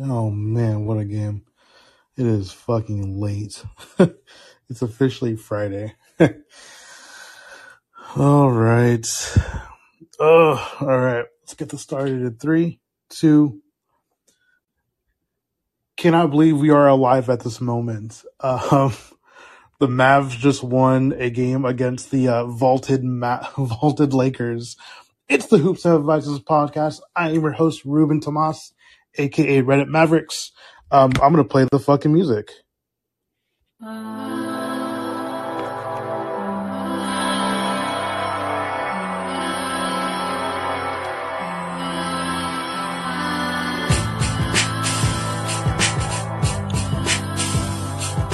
Oh man, what a game. It is fucking late. it's officially Friday. all right. Oh, all right. Let's get this started in three, two. Cannot believe we are alive at this moment. Um, the Mavs just won a game against the uh, vaulted Ma- vaulted Lakers. It's the Hoops and Advisors podcast. I am your host Ruben Tomas, aka Reddit Mavericks. Um, I'm gonna play the fucking music.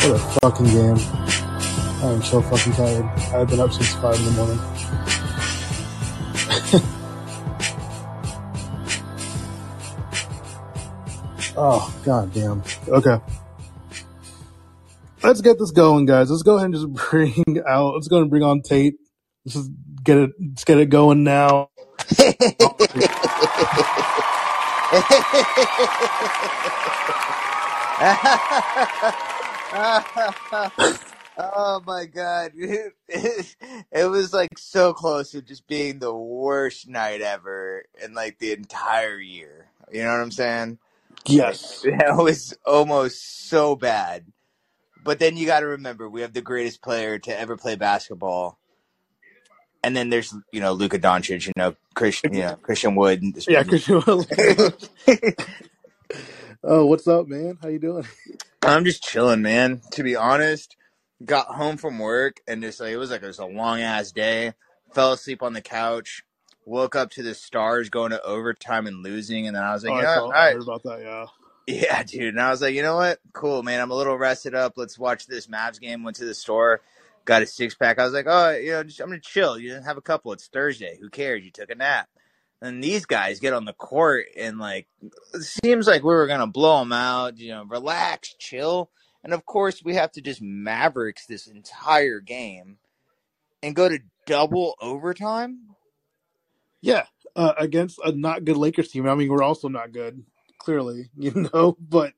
What a fucking game. I am so fucking tired. I've been up since five in the morning. Oh god damn. Okay. Let's get this going, guys. Let's go ahead and just bring out let's go and bring on Tate. Let's just get it let's get it going now. oh my god. It, was like so close to just being the worst night ever in like the entire year. You know what I'm saying? Yes. that was almost so bad. But then you got to remember we have the greatest player to ever play basketball. And then there's, you know, Luka Doncic, you know, Christian, you know, Christian Wood. Yeah, Christian Wood. Oh, what's up, man? How you doing? I'm just chilling, man. To be honest, got home from work and just like it was like it was a long ass day. Fell asleep on the couch. Woke up to the stars going to overtime and losing, and then I was like, Oh, you I, know. I all right, heard about that, yeah. yeah, dude. And I was like, you know what? Cool, man. I'm a little rested up. Let's watch this Mavs game. Went to the store, got a six pack. I was like, oh, you know, just, I'm gonna chill. You didn't have a couple. It's Thursday. Who cares? You took a nap. And these guys get on the court and like, it seems like we were gonna blow them out. You know, relax, chill. And of course, we have to just Mavericks this entire game and go to double overtime. Yeah, uh, against a not good Lakers team. I mean, we're also not good, clearly, you know. But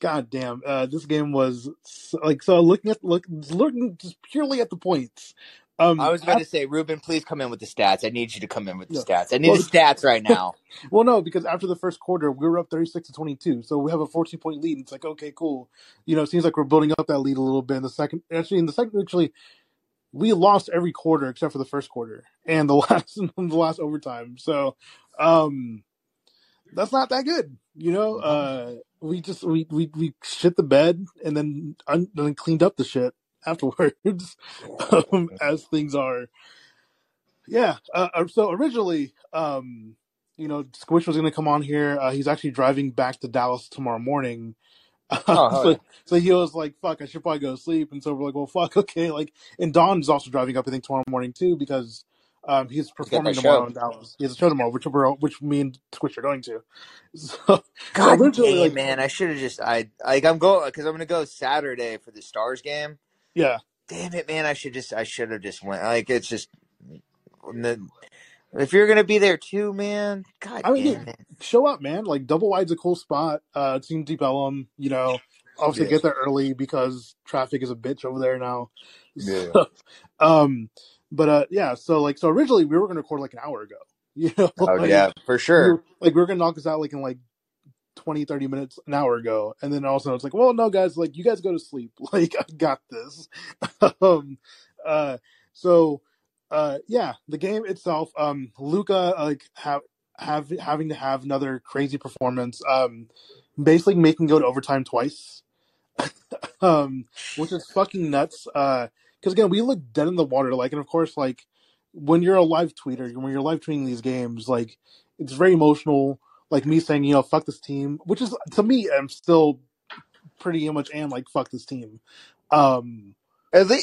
goddamn, uh, this game was so, like so. Looking at look, looking just purely at the points. Um, I was about to say, Ruben, please come in with the stats. I need you to come in with the stats. I need Well, the stats right now. well, no, because after the first quarter, we were up thirty-six to twenty-two, so we have a fourteen point lead. It's like okay, cool. You know, it seems like we're building up that lead a little bit. In the second, actually, in the second, actually, we lost every quarter except for the first quarter and the last the last overtime. So, um, that's not that good. You know, uh, we just we we we shit the bed and then un, then cleaned up the shit afterwards, um, as things are. Yeah. Uh, uh, so originally, um, you know, Squish was going to come on here. Uh, he's actually driving back to Dallas tomorrow morning. Oh, so, yeah. so he was like, "Fuck, I should probably go to sleep." And so we're like, "Well, fuck, okay." Like, and Don's also driving up, I think, tomorrow morning too, because um, he's performing tomorrow show. in Dallas. He has a show tomorrow, which we're which me and Squish are going to. So, so God dang, like, man! I should have just I like I'm going because I'm gonna go Saturday for the Stars game. yeah, Damn it, man! I should just I should have just went. Like it's just the- if you're gonna be there too, man. God I mean, damn dude, it. show up, man. Like, double wide's a cool spot. Uh, Team Deep Ellum, you know, obviously Yeah. get there early because traffic is a bitch over there now. Yeah. So, um, but uh, yeah, so like, so originally we were going to record like an hour ago, you know, Oh like, yeah, for we sure. were, like we were going to knock this out like in like 20, 30 minutes, an hour ago. And then also it's like, well, no, guys, like you guys go to sleep. Like I got this. um, uh, so, uh, yeah, the game itself, um, Luka, like have, have, having to have another crazy performance, um, basically making go to overtime twice. um, which is fucking nuts. Uh, cause again, we look dead in the water. Like, and of course, like when you're a live tweeter, when you're live tweeting these games, like it's very emotional. Like me saying, you know, fuck this team, which is to me, I'm still pretty much am like fuck this team. Um,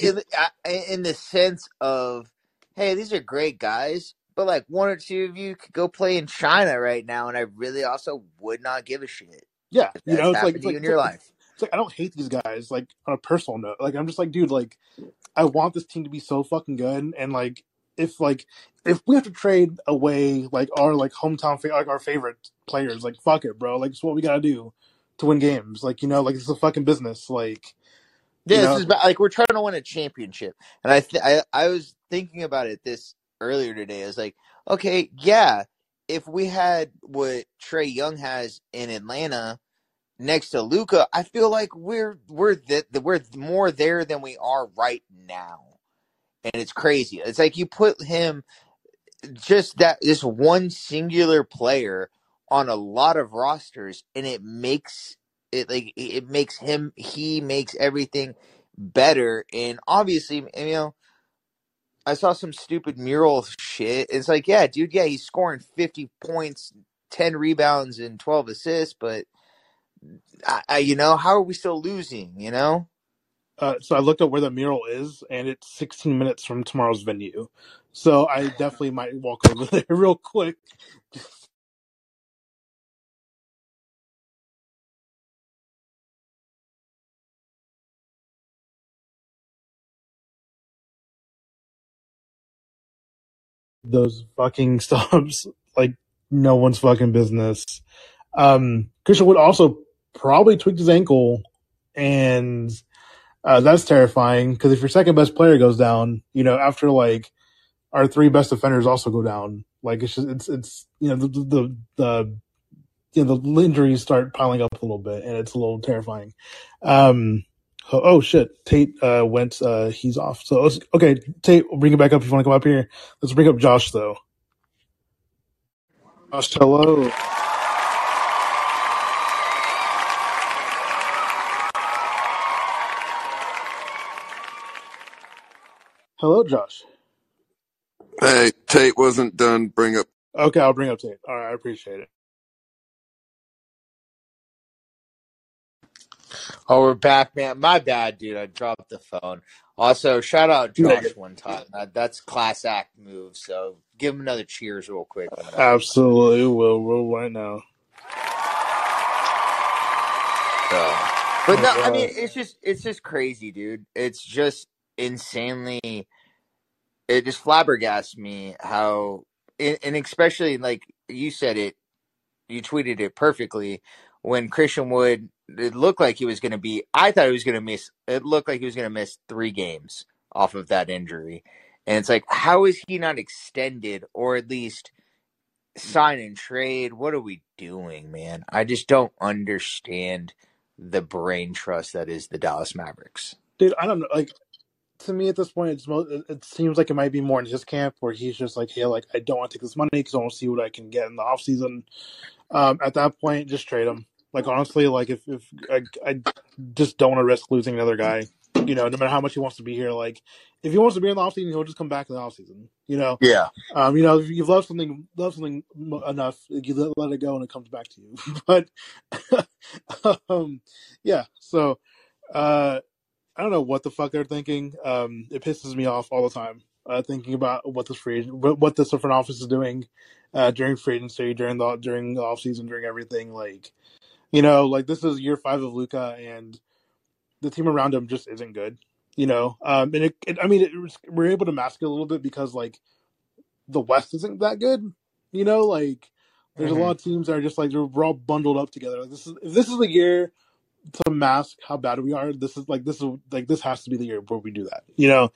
in the- in the sense of, hey, these are great guys, but like one or two of you could go play in China right now, and I really also would not give a shit yeah, you know, it's like it's like in your life. it's like I don't hate these guys like on a personal note. Like I'm just like, dude, like I want this team to be so fucking good, and like if like if we have to trade away like our like hometown fa- like our favorite players, like fuck it, bro. Like it's what we gotta do. to win games. Like you know, like it's a fucking business. Like Yeah, you this is about, like we're trying to win a championship, and I, th- I I was thinking about it this earlier today. I was like, okay, yeah, if we had what Trae Young has in Atlanta next to Luka, I feel like we're we're that we're more there than we are right now, and it's crazy. It's like you put him just that this one singular player on a lot of rosters, and it makes it like it makes him he makes everything better. And obviously, you know, I saw some stupid mural shit. It's like, yeah, dude, yeah, he's scoring fifty points, ten rebounds, and twelve assists, but I, I, you know, how are we still losing? You know. uh, so I looked up where the mural is, and it's 16 minutes from tomorrow's venue. So I definitely might walk over there real quick. Those fucking stops, like no one's fucking business. Um, Christian Wood also probably tweaked his ankle, and uh, that's terrifying because if your second best player goes down, you know, after like our three best defenders also go down, like it's just it's it's you know the the the you know the injuries start piling up a little bit, and it's a little terrifying. Um, oh, oh shit, Tate uh, went. Uh, he's off. So okay, Tate, we'll bring it back up if you want to come up here. Let's bring up Josh though. Josh, hello. Hello, Josh. Hey, Tate wasn't done. Bring up. Okay, I'll bring up Tate. All right, I appreciate it. Oh, we're back, man. My bad, dude. I dropped the phone. Also, shout out Josh one time. That, that's class act move. So give him another cheers real quick. Absolutely, will will right now. So, but Oh, no, I mean, it's just it's just crazy, dude. It's just insanely. It just flabbergasts me how, and especially like you said it, you tweeted it perfectly when Christian Wood. It looked like he was going to be. I thought he was going to miss. It looked like he was going to miss three games off of that injury, and it's like, how is he not extended or at least sign and trade? What are we doing, man? I just don't understand the brain trust that is the Dallas Mavericks. dude, I don't know. Like to me at this point, it's mo- it seems like it might be more in his camp where he's just like, hey, like I don't want to take this money because I want to see what I can get in the off season. Um, at that point, just trade him. Like honestly, like if if I, I just don't want to risk losing another guy. You know, no matter how much he wants to be here, like if he wants to be in the offseason, he'll just come back in the offseason. You know, Yeah, um, you know, if you've loved something, love something enough, you let, let it go and it comes back to you. but, um, yeah. So, uh, I don't know what the fuck they're thinking. Um, it pisses me off all the time. Uh, thinking about what this free what, what this front office is doing, uh, during free agency, during the during the off season, during everything. Like, you know, like this is year five of Luka, and the team around him just isn't good. You know, um, and it, it I mean, it, we're able to mask it a little bit because like the West isn't that good. You know, like there's Mhm. a lot of teams that are just like they're we're all bundled up together. Like this is this is the year to mask how bad we are. This is like this is like this has to be the year where we do that. You know,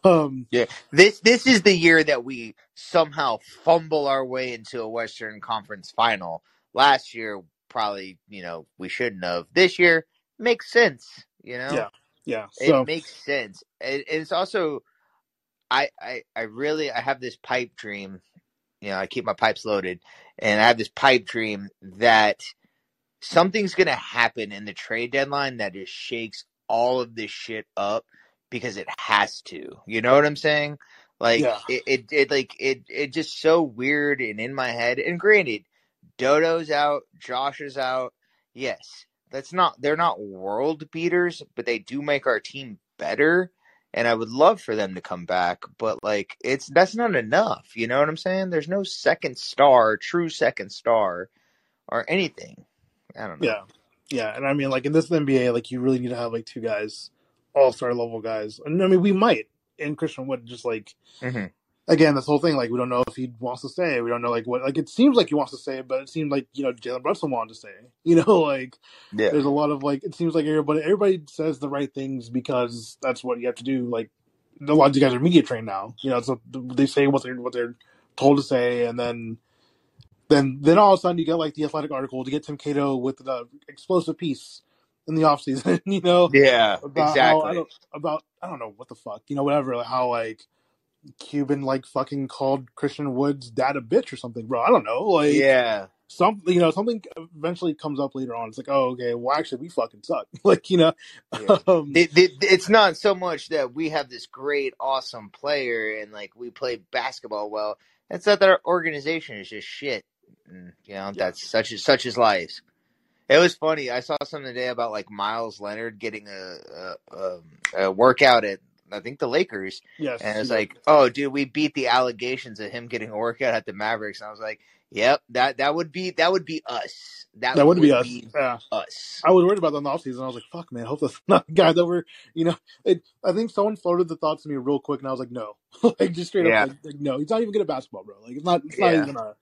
um, yeah. This this is the year that we somehow fumble our way into a Western Conference final. Last year, probably you know we shouldn't have. This year makes sense. You know, yeah, yeah. it So makes sense. It, it's also I, I I really I have this pipe dream. You know, I keep my pipes loaded, and I have this pipe dream that something's gonna happen in the trade deadline that just shakes all of this shit up because it has to. You know what I'm saying? Like yeah, it, it, it like it, it just so weird and in my head. And granted, Dodo's out, Josh is out. Yes, that's not they're not world beaters, but they do make our team better. And I would love for them to come back, but like it's that's not enough. You know what I'm saying? There's no second star, true second star, or anything. I don't know. yeah, yeah. And I mean, like in this NBA, like you really need to have like two guys, all star level guys. And I mean, we might. And Christian Wood just like hmm again, this whole thing, like, we don't know if he wants to stay. We don't know, like, what, like, it seems like he wants to stay, but it seems like, you know, Jalen Brunson wanted to stay. You know, like, Yeah. there's a lot of, like, it seems like everybody, everybody says the right things because that's what you have to do. Like, a lot of you guys are media trained now. You know, so they say what they're, what they're told to say, and then, then, then all of a sudden you get, like, the athletic article to get Tim Cato with the explosive piece in the offseason, you know? Yeah, about how I exactly. about I don't know what the fuck you know whatever like how like Cuban like fucking called Christian Wood's dad a bitch or something, bro. I don't know like Yeah. some you know something eventually comes up later on. It's like oh okay well actually we fucking suck like you know Yeah. um, The- the- it's not so much that we have this great, awesome player and like we play basketball well. It's that our organization is just shit. And, you know, Yeah. that's such as such as life. It was funny. I saw something today about like Meyers Leonard getting a a, um, a workout at I think the Lakers, yes and it's yeah. like, oh, dude, we beat the allegations of him getting a workout at the Mavericks. And I was like, yep, that that would be that would be us. That, that would be us be yeah. us. I was worried about that in the offseason. I was like, fuck, man, hope that's not the guy that we're, you know, it, I think someone floated the thought to me real quick, and I was like, no. like, just straight Yeah. up, like, like, no, he's not even good at basketball, bro. Like, it's not, it's not Yeah. even a,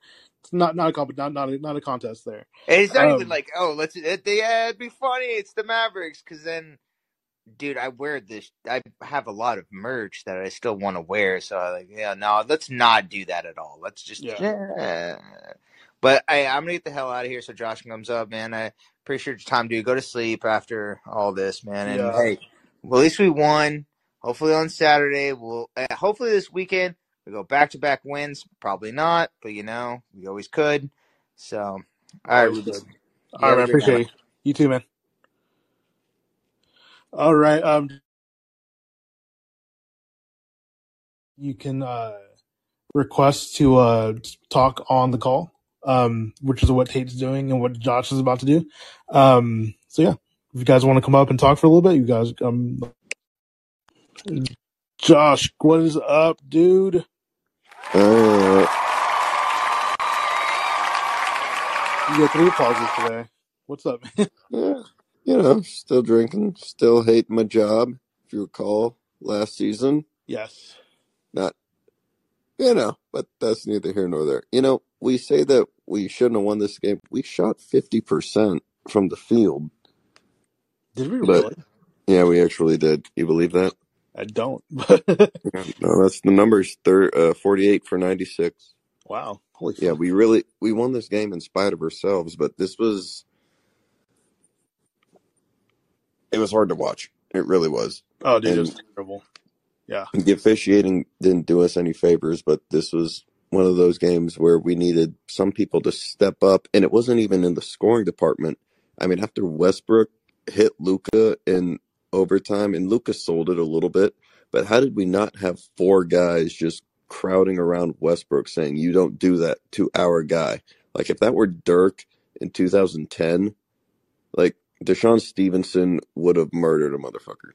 it's not, not a, comp- not, not a, not a contest there. And it's not even Um, like, oh, let's. It, yeah, it'd be funny. It's the Mavericks, because then, dude, I wear this. I have a lot of merch that I still want to wear. So I like, yeah, no, let's not do that at all. Let's just. Yeah. Yeah. But I, I'm gonna get the hell out of here so Josh comes up, man. I appreciate your time, dude. Go to sleep after all this, man. And Yeah. hey, well, at least we won. Hopefully on Saturday, we'll. Uh, hopefully this weekend we go back to back wins. Probably not, but you know we always could. So, all right, Always Rubens. good. You All have right, a man. great night. Appreciate you. You too, man. All right. Um, you can uh, request to uh, talk on the call, um, which is what Tate's doing and what Josh is about to do. Um, so yeah, if you guys want to come up and talk for a little bit, you guys, um, Josh, what is up, dude? Uh, You got three pauses today. What's up? yeah, you know, still drinking, still hate my job. If you recall, last season, yes. not, you know, but that's neither here nor there. You know, we say that we shouldn't have won this game. We shot 50% from the field, Did we but really? yeah, we actually did. You believe that? I don't. No, that's the numbers. Thir- uh, 48 for 96. wow. Holy Yeah, fuck. we really we won this game in spite of ourselves, but this was it was hard to watch. It really was. Oh, dude, it was terrible. Yeah. the officiating didn't do us any favors, but this was one of those games where we needed some people to step up, and it wasn't even in the scoring department. I mean, after Westbrook hit Luka in overtime, and Luka sold it a little bit, but how did we not have four guys just crowding around Westbrook saying, "You don't do that to our guy"? Like if that were Dirk in 2010, like DeShawn Stevenson would have murdered a motherfucker.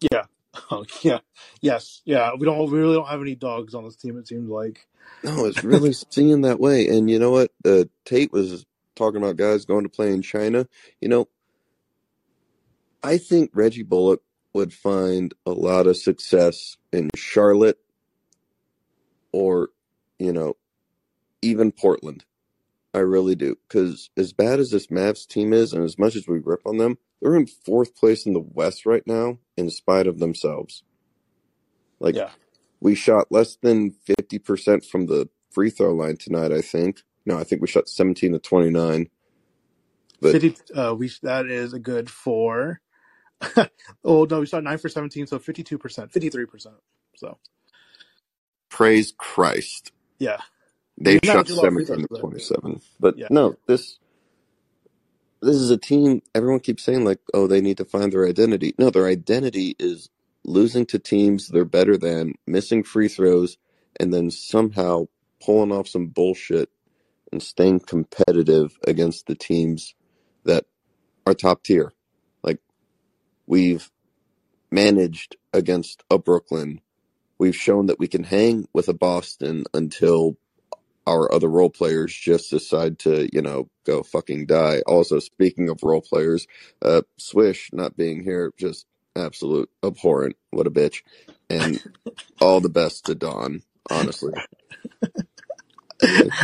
Yeah. Oh, yeah. Yes. Yeah. We don't. We really don't have any dogs on this team. It seems like. No, it's really seeing that way. And you know what? Uh, Tate was talking about guys going to play in China. You know, I think Reggie Bullock would find a lot of success in Charlotte or, you know, even Portland. I really do. Because as bad as this Mavs team is, and as much as we rip on them, they're in fourth place in the West right now, in spite of themselves. Like, Yeah. we shot less than 50% from the free throw line tonight, I think. No, I think we shot 17 to 29. But Fifty. Uh, we that is a good four. oh no, we shot nine for seventeen, so fifty-two percent, fifty-three percent. So praise Christ. yeah, They not shot too low free 17 throws, to but 27. But yeah, no, this this is a team everyone keeps saying like, "Oh, they need to find their identity." No, their identity is losing to teams they're better than, missing free throws, and then somehow pulling off some bullshit and staying competitive against the teams that are top tier. Like we've managed against a Brooklyn. We've shown that we can hang with a Boston until our other role players just decide to, you know, go fucking die. Also, speaking of role players, uh, Squish not being here, just absolute abhorrent. What a bitch. And all the best to Don. honestly.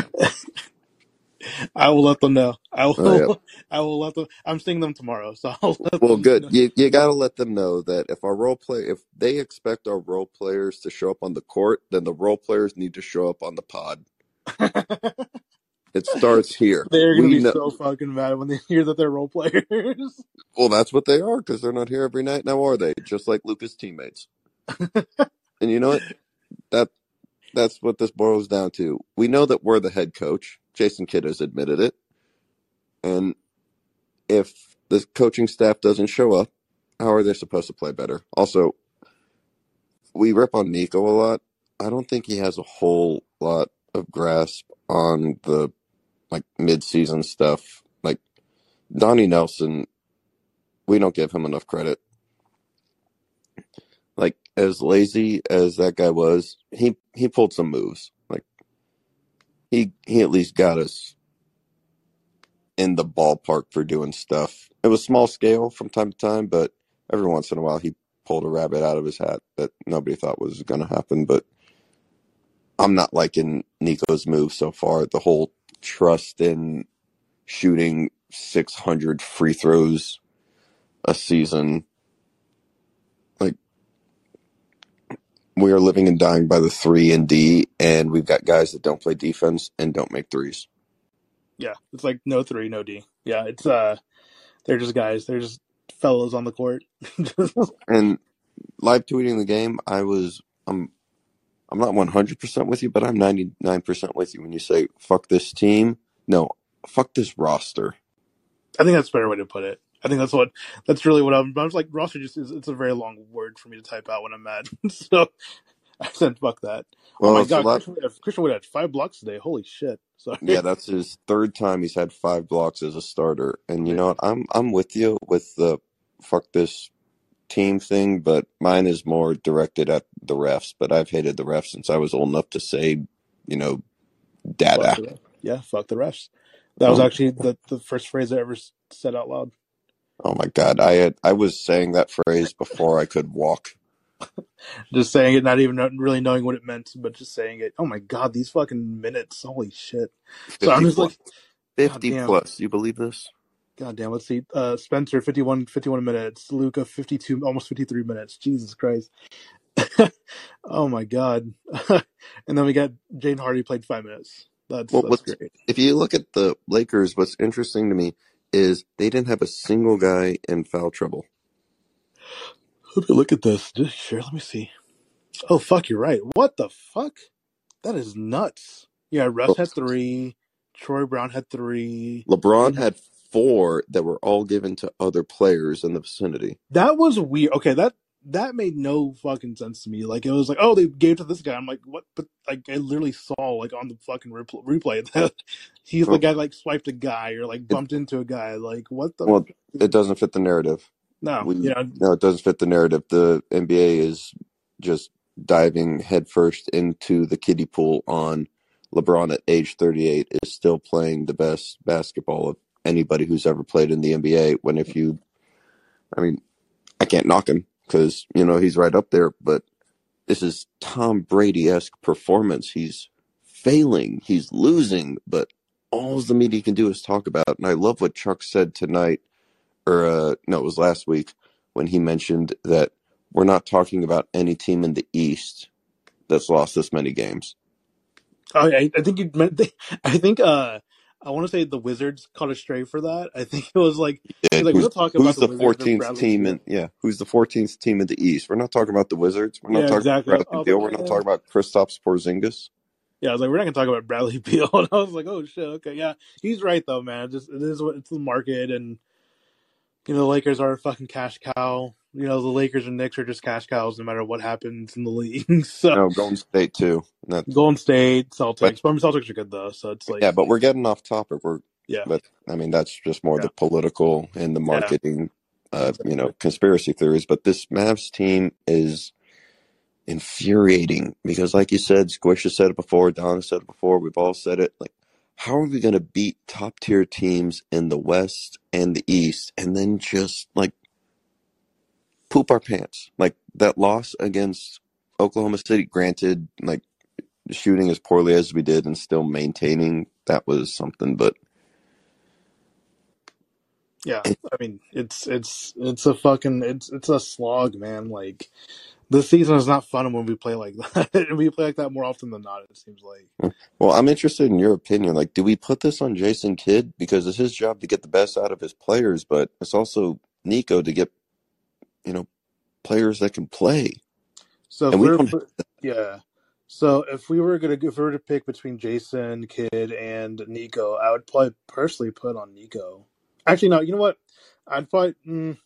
I will let them know. I will. Oh, yeah. I will let them. I'm seeing them tomorrow, so I'll let Well, good. know. You you got to let them know that if our role play, if they expect our role players to show up on the court, then the role players need to show up on the pod. It starts here. They're gonna We be know. so fucking mad when they hear that they're role players. Well, that's what they are because they're not here every night now, are they? Just like Luka's teammates. And you know what? That that's what this boils down to. We know that we're the head coach. Jason Kidd has admitted it. And if the coaching staff doesn't show up, how are they supposed to play better? Also, we rip on Nico a lot. I don't think he has a whole lot of grasp on the like mid-season stuff. Like Donnie Nelson, we don't give him enough credit. Like as lazy as that guy was, he he pulled some moves. Like he he at least got us in the ballpark for doing stuff. It was small scale from time to time, but every once in a while he pulled a rabbit out of his hat that nobody thought was going to happen. But I'm not liking Nico's move so far. The whole trust in shooting 600 free throws a season. Like we are living and dying by the three and D, and we've got guys that don't play defense and don't make threes. yeah, it's like no three, no D. Yeah, it's uh, they're just guys. They're just fellows on the court. And live tweeting the game, I was I'm I'm not 100% with you, but I'm 99% with you when you say fuck this team. No, fuck this roster. I think that's a better way to put it. I think that's what that's really what I'm. I was like roster just is. It's a very long word for me to type out when I'm mad. so I said fuck that. Oh my god. Christian had, Christian five blocks today. Holy shit! Sorry. Yeah, that's his third time he's had five blocks as a starter. And you know what? I'm I'm with you with the fuck this team thing, but mine is more directed at the refs. But I've hated the refs since I was old enough to say, you know, Fuck dada. Yeah, fuck the refs. That was Oh, actually the the first phrase I ever said out loud. oh my God. I had I was saying that phrase before I could walk. Just saying it, not even really knowing what it meant, but just saying it. Oh my god, these fucking minutes! Holy shit! So I'm 50 just plus. like, god 50 damn, plus. You believe this? God damn. Let's see. Uh, Spencer 51, 51 minutes. Luka fifty two, almost fifty three minutes. Jesus Christ. oh my god. and then we got Jaden Hardy played five minutes. That's Well, that's what's great. if you look at the Lakers, what's interesting to me is they didn't have a single guy in foul trouble. Let me look at this. Sure, let me see. Oh fuck, you're right. What the fuck? That is nuts. Yeah, Russ had three. Troy Brown had three. LeBron had four that were all given to other players in the vicinity. That was weird. Okay, that that made no fucking sense to me. Like it was like, oh, they gave it to this guy. I'm like, what? But like, I literally saw like on the fucking repl- replay that he's the guy like swiped a guy or like it, bumped into a guy. Like what the? well, it doesn't fit the narrative. No, We know, no, it doesn't fit the narrative. The NBA is just diving headfirst into the kiddie pool on LeBron at age 38 is still playing the best basketball of anybody who's ever played in the NBA. When if you, I mean, I can't knock him because you know he's right up there, but this is Tom Brady esque performance. He's failing, he's losing, but all the media can do is talk about. And I love what Chuck said tonight, or uh, no, it was last week when he mentioned that we're not talking about any team in the East that's lost this many games. oh, I, I think you meant. I think uh, I want to say the Wizards caught a stray for that. I think it was like And like, we're who's not talking who's about the the 14th team in yeah who's the 14th team in the East? We're not talking about the Wizards. We're not Yeah, talking exactly. about Bradley was Beal. We're not eh. talking about Kristaps Porzingis. Yeah, I was like, we're not gonna talk about Bradley Beal, and I was like, oh shit, okay, yeah, he's right though, man. Just it is what it's the market, and you know the Lakers are a fucking cash cow. You know the Lakers and Knicks are just cash cows no matter what happens in the league. so No, Golden State too. That's Golden State, Celtics, but I mean, Celtics are good though, so it's like yeah, but we're getting off topic. We're yeah, but I mean that's just more yeah, the political and the yeah, marketing, uh, you know, conspiracy theories. But this Mavs team is infuriating because, like you said, Squish has said it before, Donna said it before, we've all said it. Like, how are we going to beat top tier teams in the West and the East and then just like poop our pants? Like that loss against Oklahoma City, granted, like shooting as poorly as we did and still maintaining, that was something. But Yeah, I mean it's it's it's a fucking it's it's a slog, man. Like this season is not fun when we play like that. we play like that more often than not. It seems like. Mm. well, I'm interested in your opinion. Like, do we put this on Jason Kidd because it's his job to get the best out of his players, but it's also Nico to get you know players that can play, So and we we're don't. yeah. So if we were gonna if we were to pick between Jason, Kidd and Nico, I would probably personally put on Nico. Actually, no. You know what? I'd probably mm,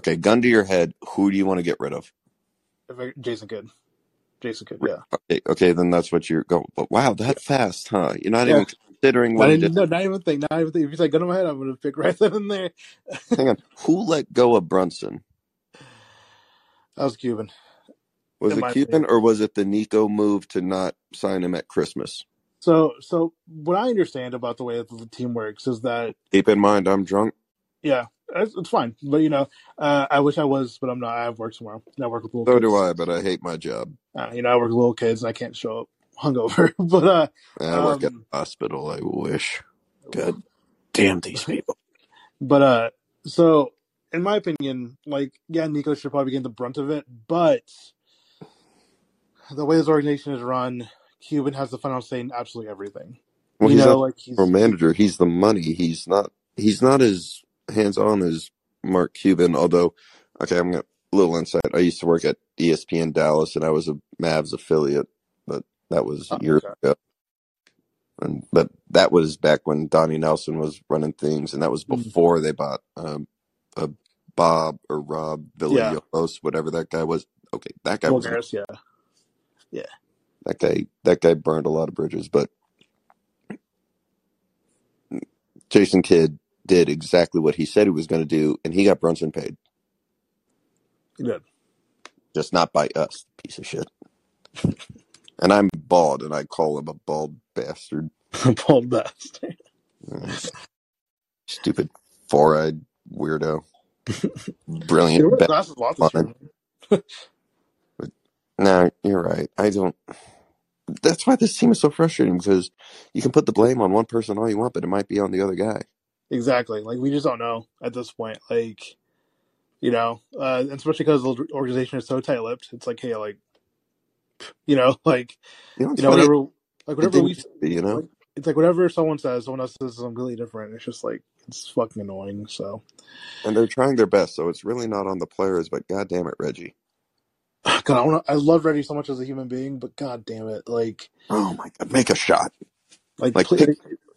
Okay, gun to your head. Who do you want to get rid of? if I, Jason Kidd. Jason Kidd. Yeah. Okay, okay, then that's what you're going. But wow, that fast, huh? You're not Yeah. even considering what he even, did. no, not even think. Not even think. If you say gun to my head, I'm gonna pick right then and there. Hang on, who let go of Brunson? That was Cuban. Was it my Cuban or was it the Nico move to not sign him at Christmas? So, so what I understand about the way that the team works is that Keep in mind, I'm drunk. yeah, it's, it's fine. But you know, uh, I wish I was, but I'm not. I have work tomorrow. And I work with little So kids. do I, but I hate my job. Uh, you know, I work with little kids, and I can't show up hungover. but uh, I work at Um, a hospital. I wish. God damn these people. but uh, so in my opinion, like yeah, Nico should probably get the brunt of it, but the way this organization is run, Cuban has the final say in absolutely everything. Well, you he's know, not like he's a manager. He's the money. He's not. He's not as hands on as Mark Cuban. Although, okay, I'm gonna little insight. I used to work at ESPN Dallas, and I was a Mavs affiliate, but that was Oh, years okay. ago. And but that was back when Donnie Nelson was running things, and that was Mm. before they bought um, uh, Bob or Rob Yeah. Whatever that guy was. Okay, that guy was Voulgaris, yeah. yeah. that guy. That guy burned a lot of bridges, but Jason Kidd did exactly what he said he was going to do, and he got Brunson paid, He did. just not by us, piece of shit. And I'm bald, and I call him a bald bastard. Paul Best. Mm. Stupid four-eyed weirdo. Brilliant. wears Ba- glasses a lot this no, you're right. I don't. That's why this team is so frustrating because you can put the blame on one person all you want, but it might be on the other guy. Exactly. Like we just don't know at this point. Like, you know, uh, and especially because the organization is so tight-lipped. It's like, hey, like, you know, like, You know, you know, whatever, like whatever we, you know. like, it's like whatever someone says, someone else says something completely different. It's just like it's fucking annoying. So, And they're trying their best, so it's really not on the players, but god damn it, Reggie. God, I want to. I love Reggie so much as a human being, but god damn it, like, Oh my god, make a shot. like, Like pl- pick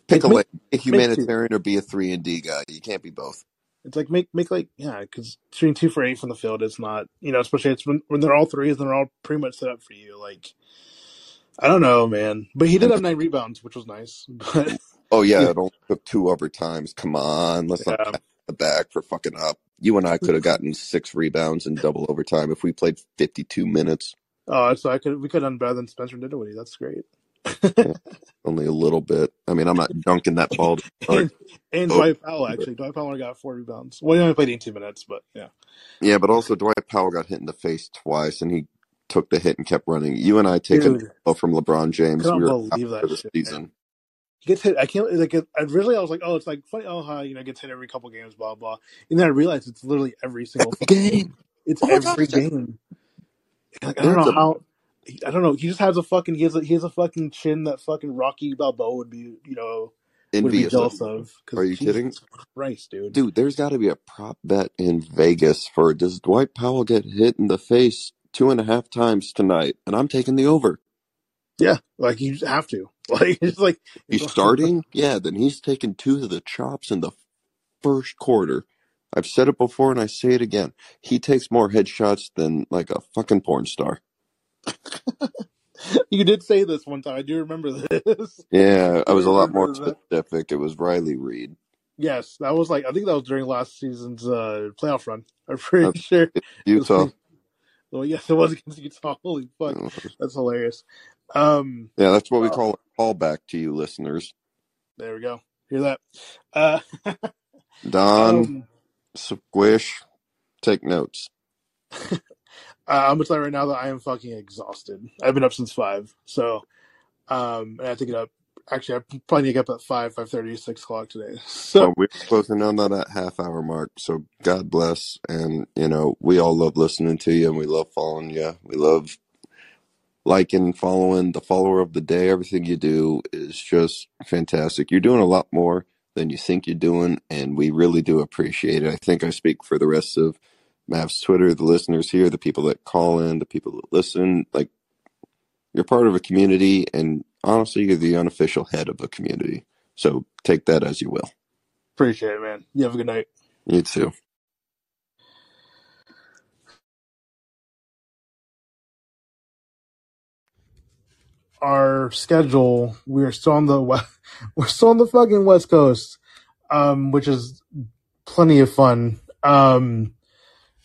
pick a make-. Be a make humanitarian or be a three and D guy. You can't be both. It's like make make like yeah, because shooting two for eight from the field is not you know especially it's when when they're all threes and they're all pretty much set up for you. Like I don't know, man, but he did have nine rebounds, which was nice. But Oh yeah, it only took two overtimes. Come on, let's not yeah, pat the back for fucking up. You and I could have gotten six rebounds in double overtime if we played fifty two minutes. oh, so I could we could have done better than Spencer Dinwiddie. That's great. Only a little bit. I mean, I'm not dunking that ball. and and Oh. Dwight Powell actually, Dwight Powell only got four rebounds. Well, he only played eighteen minutes, but yeah, Yeah, but also Dwight Powell got hit in the face twice, and he took the hit and kept running. You and I taking dude, from LeBron James. couldn't We believe that season. Man. He gets hit. I can't like. Originally, I was like, "Oh, it's like funny. Oh, how you know gets hit every couple games, blah blah." And then I realized it's literally every single game. It's Oh every gosh. game. Like, I don't know how. I don't know. He just has a fucking. He has a, he has a fucking chin that fucking Rocky Balboa would be. You know, would be envious of. of. Are you Jesus kidding? Christ, dude. Dude, there's got to be a prop bet in Vegas for does Dwight Powell get hit in the face two and a half times tonight? And I'm taking the over. Yeah, like you have to. Like it's like He's starting? Yeah, then he's taking two to the chops in the first quarter. I've said it before and I say it again. He takes more headshots than like a fucking porn star. you did say this one time. I do remember this. Yeah, I was a lot more specific. It was Riley Reid. Yes, that was like I think that was during last season's uh playoff run. I'm pretty Uh, sure. Utah. Well, yes, it was against Utah. Holy fuck, that's hilarious. Um, Yeah, that's what we uh, call a callback to you listeners. there we go. Hear that? Uh, Don, um, Squish, take notes. Uh, I'm gonna tell you right now that I am fucking exhausted. I've been up since five, so Um, and I have to get up. Actually, I probably need to get up at five, five thirty, six o'clock today. So Well, we're closing down on that half hour mark. So God bless. And, you know, we all love listening to you and we love following you. We love liking, following the follower of the day. Everything you do is just fantastic. You're doing a lot more than you think you're doing. And we really do appreciate it. I think I speak for the rest of Mav's Twitter, the listeners here, the people that call in, the people that listen. Like, you're part of a community. And honestly, you're the unofficial head of a community. So take that as you will. appreciate it, man. You have a good night. You too. Our schedule, we're still on the we're still on the fucking West Coast, um, which is plenty of fun. Um,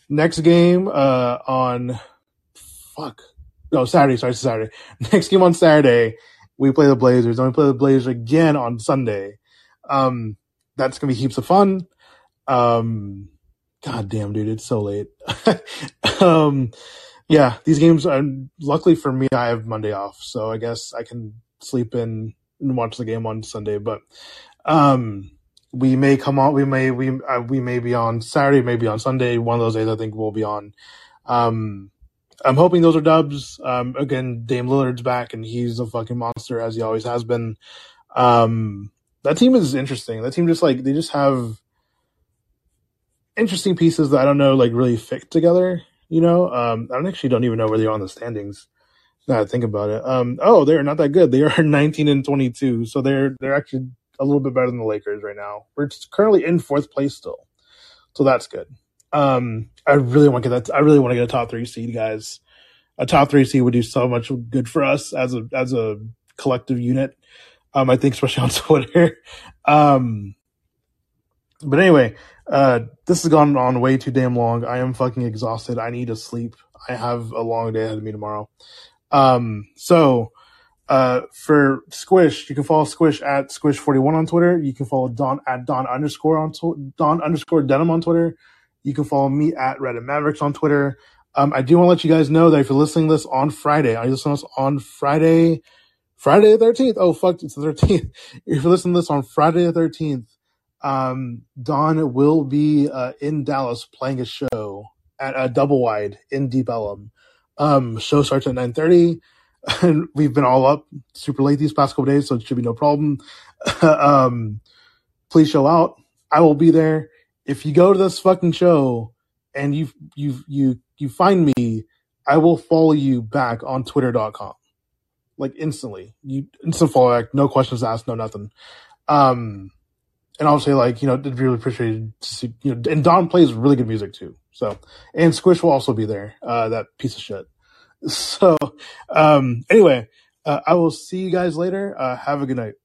next game, uh, on fuck, no Saturday. Sorry, Saturday. Next game on Saturday, we play the Blazers. Then we play the Blazers again on Sunday. Um, that's gonna be heaps of fun. Um, God damn, dude, it's so late. um, yeah, these games are luckily for me. I have Monday off, so I guess I can sleep in and watch the game on Sunday. But um, we may come on. We may we uh, we may be on Saturday, maybe on Sunday. One of those days, I think we'll be on. Um, I'm hoping those are dubs. Um, again, Dame Lillard's back, and he's a fucking monster as he always has been. Um, that team is interesting. That team just like they just have interesting pieces that I don't know like really fit together. You know, um, I actually don't even know where they are on the standings. Now I think about it. Um, oh, they're not that good. They are 19 and 22, so they're they're actually a little bit better than the Lakers right now. We're currently in fourth place still, so that's good. Um, I really want to get that. I really want to get a top three seed, guys. A top three seed would do so much good for us as a as a collective unit. Um, I think especially on Twitter. Um, but anyway, uh, this has gone on way too damn long. I am fucking exhausted. I need to sleep. I have a long day ahead of me tomorrow. Um, so, uh, for Squish, you can follow Squish at Squish41 on Twitter. You can follow Don at Don underscore on tw- Don underscore Denim on Twitter. You can follow me at Red and Mavericks on Twitter. Um, I do want to let you guys know that if you're listening to this on Friday, I listen this on Friday, Friday the 13th. Oh, fuck, it's the 13th. If you're listening to this on Friday the 13th, um, Don will be uh, in Dallas playing a show at a double wide in Deep Ellum. Um, show starts at 9.30 and we've been all up super late these past couple days, so it should be no problem. um, please show out. I will be there. If you go to this fucking show and you you you you find me, I will follow you back on twitter.com. Like instantly. You instant follow back, no questions asked, no nothing. Um and I'll say like, you know, it'd be really appreciated to see you know and Don plays really good music too. So and Squish will also be there, uh that piece of shit. So um anyway, uh, I will see you guys later. Uh have a good night.